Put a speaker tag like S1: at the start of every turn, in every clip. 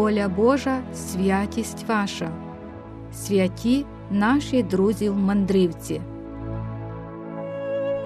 S1: воля Божа, святість ваша, святі наші друзі в мандрівці.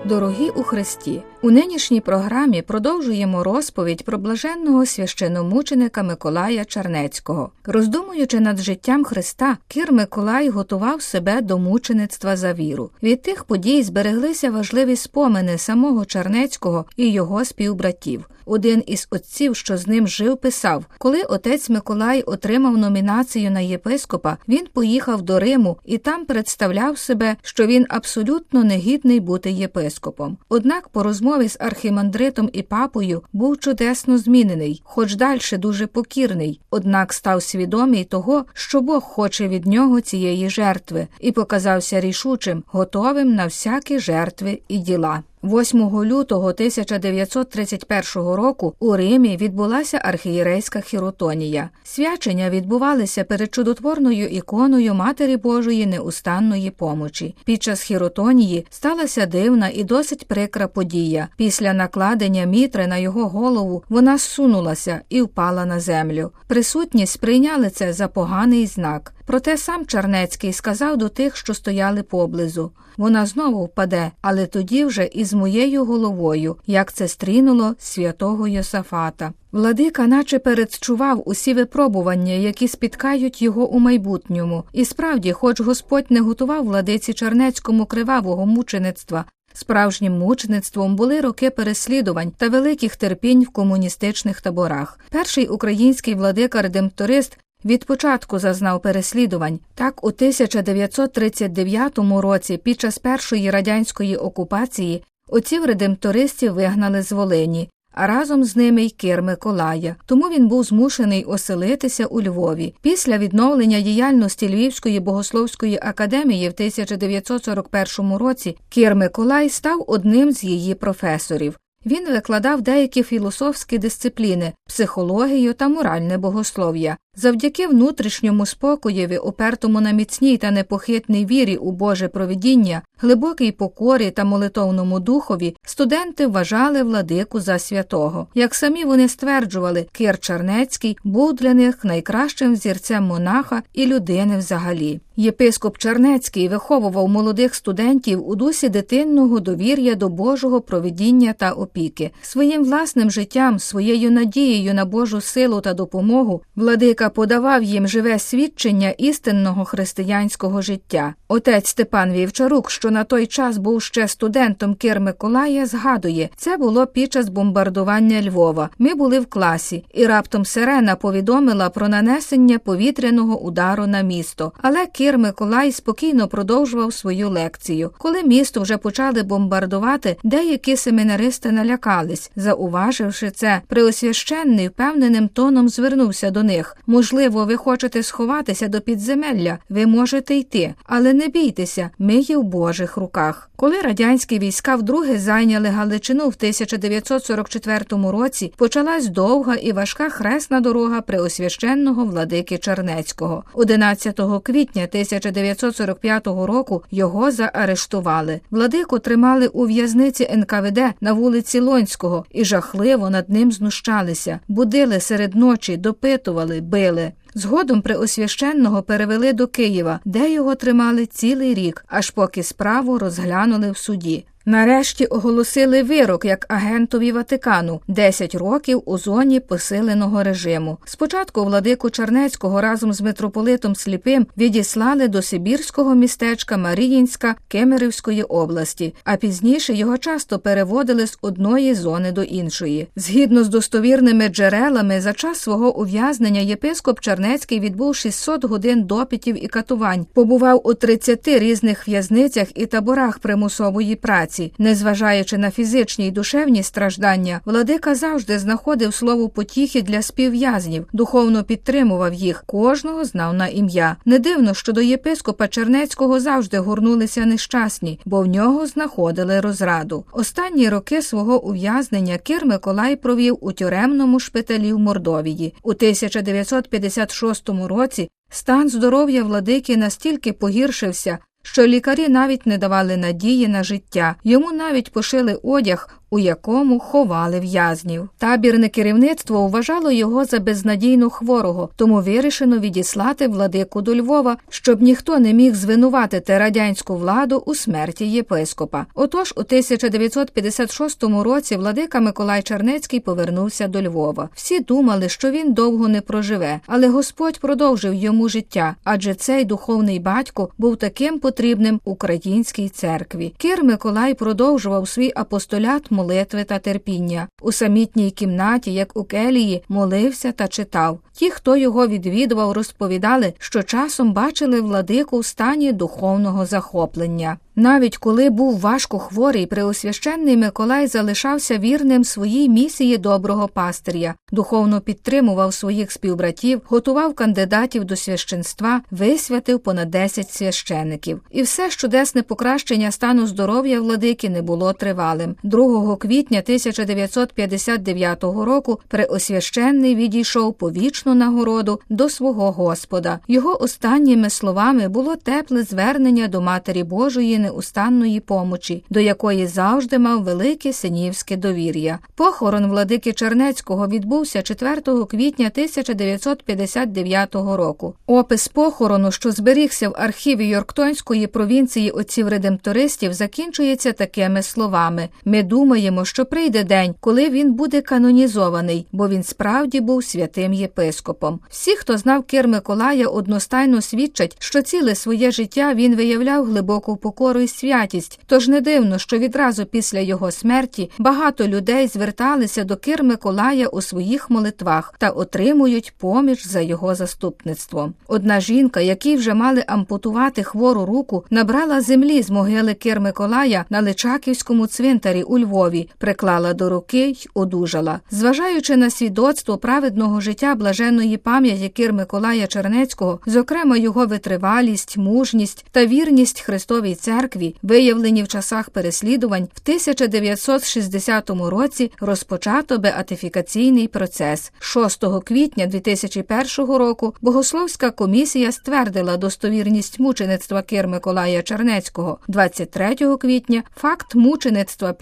S1: Дорогі у Христі, у нинішній програмі продовжуємо розповідь про блаженного священомученика Миколая Чернецького. Роздумуючи над життям Христа, Кир Миколай готував себе до мучеництва за віру. Від тих подій збереглися важливі спомини самого Чернецького і його співбратів. Один із отців, що з ним жив, писав: коли отець Миколай отримав номінацію на єпископа, він поїхав до Риму і там представляв себе, що він абсолютно негідний бути єпископом. Однак, по розмові з архімандритом і папою був чудесно змінений, хоч далі дуже покірний, однак став свідомий того, що Бог хоче від нього цієї жертви, і показався рішучим, готовим на всякі жертви і діла. 8 лютого 1931 року у Римі відбулася архієрейська хіротонія. Свячення відбувалися перед чудотворною іконою Матері Божої неустанної помочі. Під час хіротонії сталася дивна і досить прикра подія. Після накладення мітри на його голову вона зсунулася і впала на землю. Присутні сприйняли це за поганий знак. Проте сам Чернецький сказав до тих, що стояли поблизу вона знову впаде, але тоді вже із моєю головою, як це стрінуло святого Йосафата. Владика, наче передчував усі випробування, які спіткають його у майбутньому, і справді, хоч Господь не готував владиці Чернецькому кривавого мучеництва. Справжнім мучеництвом були роки переслідувань та великих терпінь в комуністичних таборах. Перший український владика-редемпторист від початку зазнав переслідувань. Так, у 1939 році, під час першої радянської окупації, отців редемптористів вигнали з Волині, а разом з ними й Кир Миколая. Тому він був змушений оселитися у Львові. Після відновлення діяльності Львівської богословської академії в 1941 році Кир Миколай став одним з її професорів. Він викладав деякі філософські дисципліни, психологію та моральне богослов'я. Завдяки внутрішньому спокоєві, опертому на міцній та непохитній вірі у Боже провидіння, глибокій покорі та молитовному духові, студенти вважали владику за святого. Як самі вони стверджували, Кир Чернецький був для них найкращим взірцем монаха і людини взагалі. Єпископ Чернецький виховував молодих студентів у дусі дитинного довір'я до Божого провидіння та опіки. Своїм власним життям, своєю надією на Божу силу та допомогу, владика Владика подавав їм живе свідчення істинного християнського життя. Отець Степан Вівчарук, що на той час був ще студентом Кир Миколая, згадує, це було під час бомбардування Львова. Ми були в класі, і раптом Сирена повідомила про нанесення повітряного удару на місто. Але Кир Миколай спокійно продовжував свою лекцію. Коли місто вже почали бомбардувати, деякі семінаристи налякались. Зауваживши це, Преосвященний впевненим тоном звернувся до них. Можливо, ви хочете сховатися до підземелля, ви можете йти, але не бійтеся, ми є в Божих руках. Коли радянські війська вдруге зайняли Галичину в 1944 році, почалась довга і важка хресна дорога преосвященного владики Чернецького. 11 квітня 1945 року його заарештували. Владику тримали у в'язниці НКВД на вулиці Лонського і жахливо над ним знущалися, будили серед ночі, допитували, били били. Згодом Преосвященного перевели до Києва, де його тримали цілий рік, аж поки справу розглянули в суді. Нарешті оголосили вирок як агентові Ватикану 10 років у зоні посиленого режиму. Спочатку владику Чернецького разом з митрополитом Сліпим відіслали до Сибірського містечка Маріїнська Кемерівської області, а пізніше його часто переводили з одної зони до іншої. Згідно з достовірними джерелами, за час свого ув'язнення єпископ Чернецький відбув 600 годин допитів і катувань, побував у 30 різних в'язницях і таборах примусової праці праці, незважаючи на фізичні й душевні страждання, владика завжди знаходив слово потіхи для співв'язнів, духовно підтримував їх, кожного знав на ім'я. Не дивно, що до єпископа Чернецького завжди горнулися нещасні, бо в нього знаходили розраду. Останні роки свого ув'язнення Кир Миколай провів у тюремному шпиталі в Мордовії. У 1956 році стан здоров'я владики настільки погіршився, що лікарі навіть не давали надії на життя. Йому навіть пошили одяг у якому ховали в'язнів. Табірне керівництво вважало його за безнадійно хворого, тому вирішено відіслати владику до Львова, щоб ніхто не міг звинуватити радянську владу у смерті єпископа. Отож, у 1956 році владика Миколай Чернецький повернувся до Львова. Всі думали, що він довго не проживе, але Господь продовжив йому життя, адже цей духовний батько був таким потрібним українській церкві. Кир Миколай продовжував свій апостолят молитви та терпіння. У самітній кімнаті, як у келії, молився та читав. Ті, хто його відвідував, розповідали, що часом бачили владику в стані духовного захоплення. Навіть коли був важко хворий, преосвященний Миколай залишався вірним своїй місії доброго пастиря, духовно підтримував своїх співбратів, готував кандидатів до священства, висвятив понад 10 священиків. І все чудесне покращення стану здоров'я владики не було тривалим. 2 квітня 1959 року преосвященний відійшов по вічну нагороду до свого Господа. Його останніми словами було тепле звернення до Матері Божої неустанної помочі, до якої завжди мав велике синівське довір'я. Похорон владики Чернецького відбувся 4 квітня 1959 року. Опис похорону, що зберігся в архіві Йорктонської провінції отців редемтористів, закінчується такими словами: ми думаємо, що прийде день, коли він буде канонізований, бо він справді був святим єпископом. Всі, хто знав Кир Миколая, одностайно свідчать, що ціле своє життя він виявляв глибоку покору і святість. Тож не дивно, що відразу після його смерті багато людей зверталися до Кир Миколая у своїх молитвах та отримують поміч за його заступництвом. Одна жінка, якій вже мали ампутувати хвору руку, набрала землі з могили Кир Миколая на Личаківському цвинтарі у Львові, приклала до руки й одужала. Зважаючи на свідоцтво праведного життя блаженної пам'яті Кир Миколая Чернецького, зокрема його витривалість, мужність та вірність Христовій церкві, виявлені в часах переслідувань, в 1960 році розпочато беатифікаційний процес. 6 квітня 2001 року Богословська комісія ствердила достовірність мучеництва Кир Миколая Чернецького. 23 квітня факт мучеництва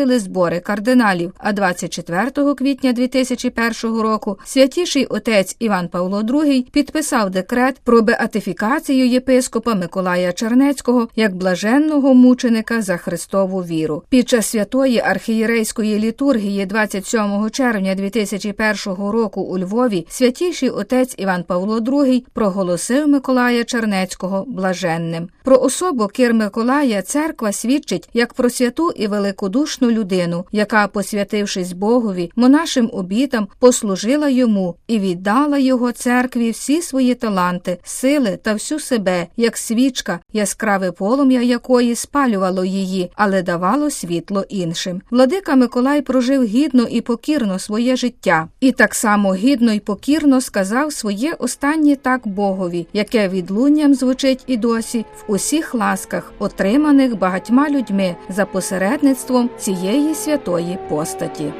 S1: підтвердили збори кардиналів. А 24 квітня 2001 року святіший отець Іван Павло II підписав декрет про беатифікацію єпископа Миколая Чернецького як блаженного мученика за Христову віру. Під час святої архієрейської літургії 27 червня 2001 року у Львові святіший отець Іван Павло II проголосив Миколая Чернецького блаженним. Про особу Кир Миколая церква свідчить як про святу і великодушну людину, яка, посвятившись Богові, монашим обітам, послужила йому і віддала його церкві всі свої таланти, сили та всю себе, як свічка, яскраве полум'я якої спалювало її, але давало світло іншим. Владика Миколай прожив гідно і покірно своє життя, і так само гідно і покірно сказав своє останнє так Богові, яке відлунням звучить і досі в усіх ласках, отриманих багатьма людьми за посередництвом цієї святої постаті.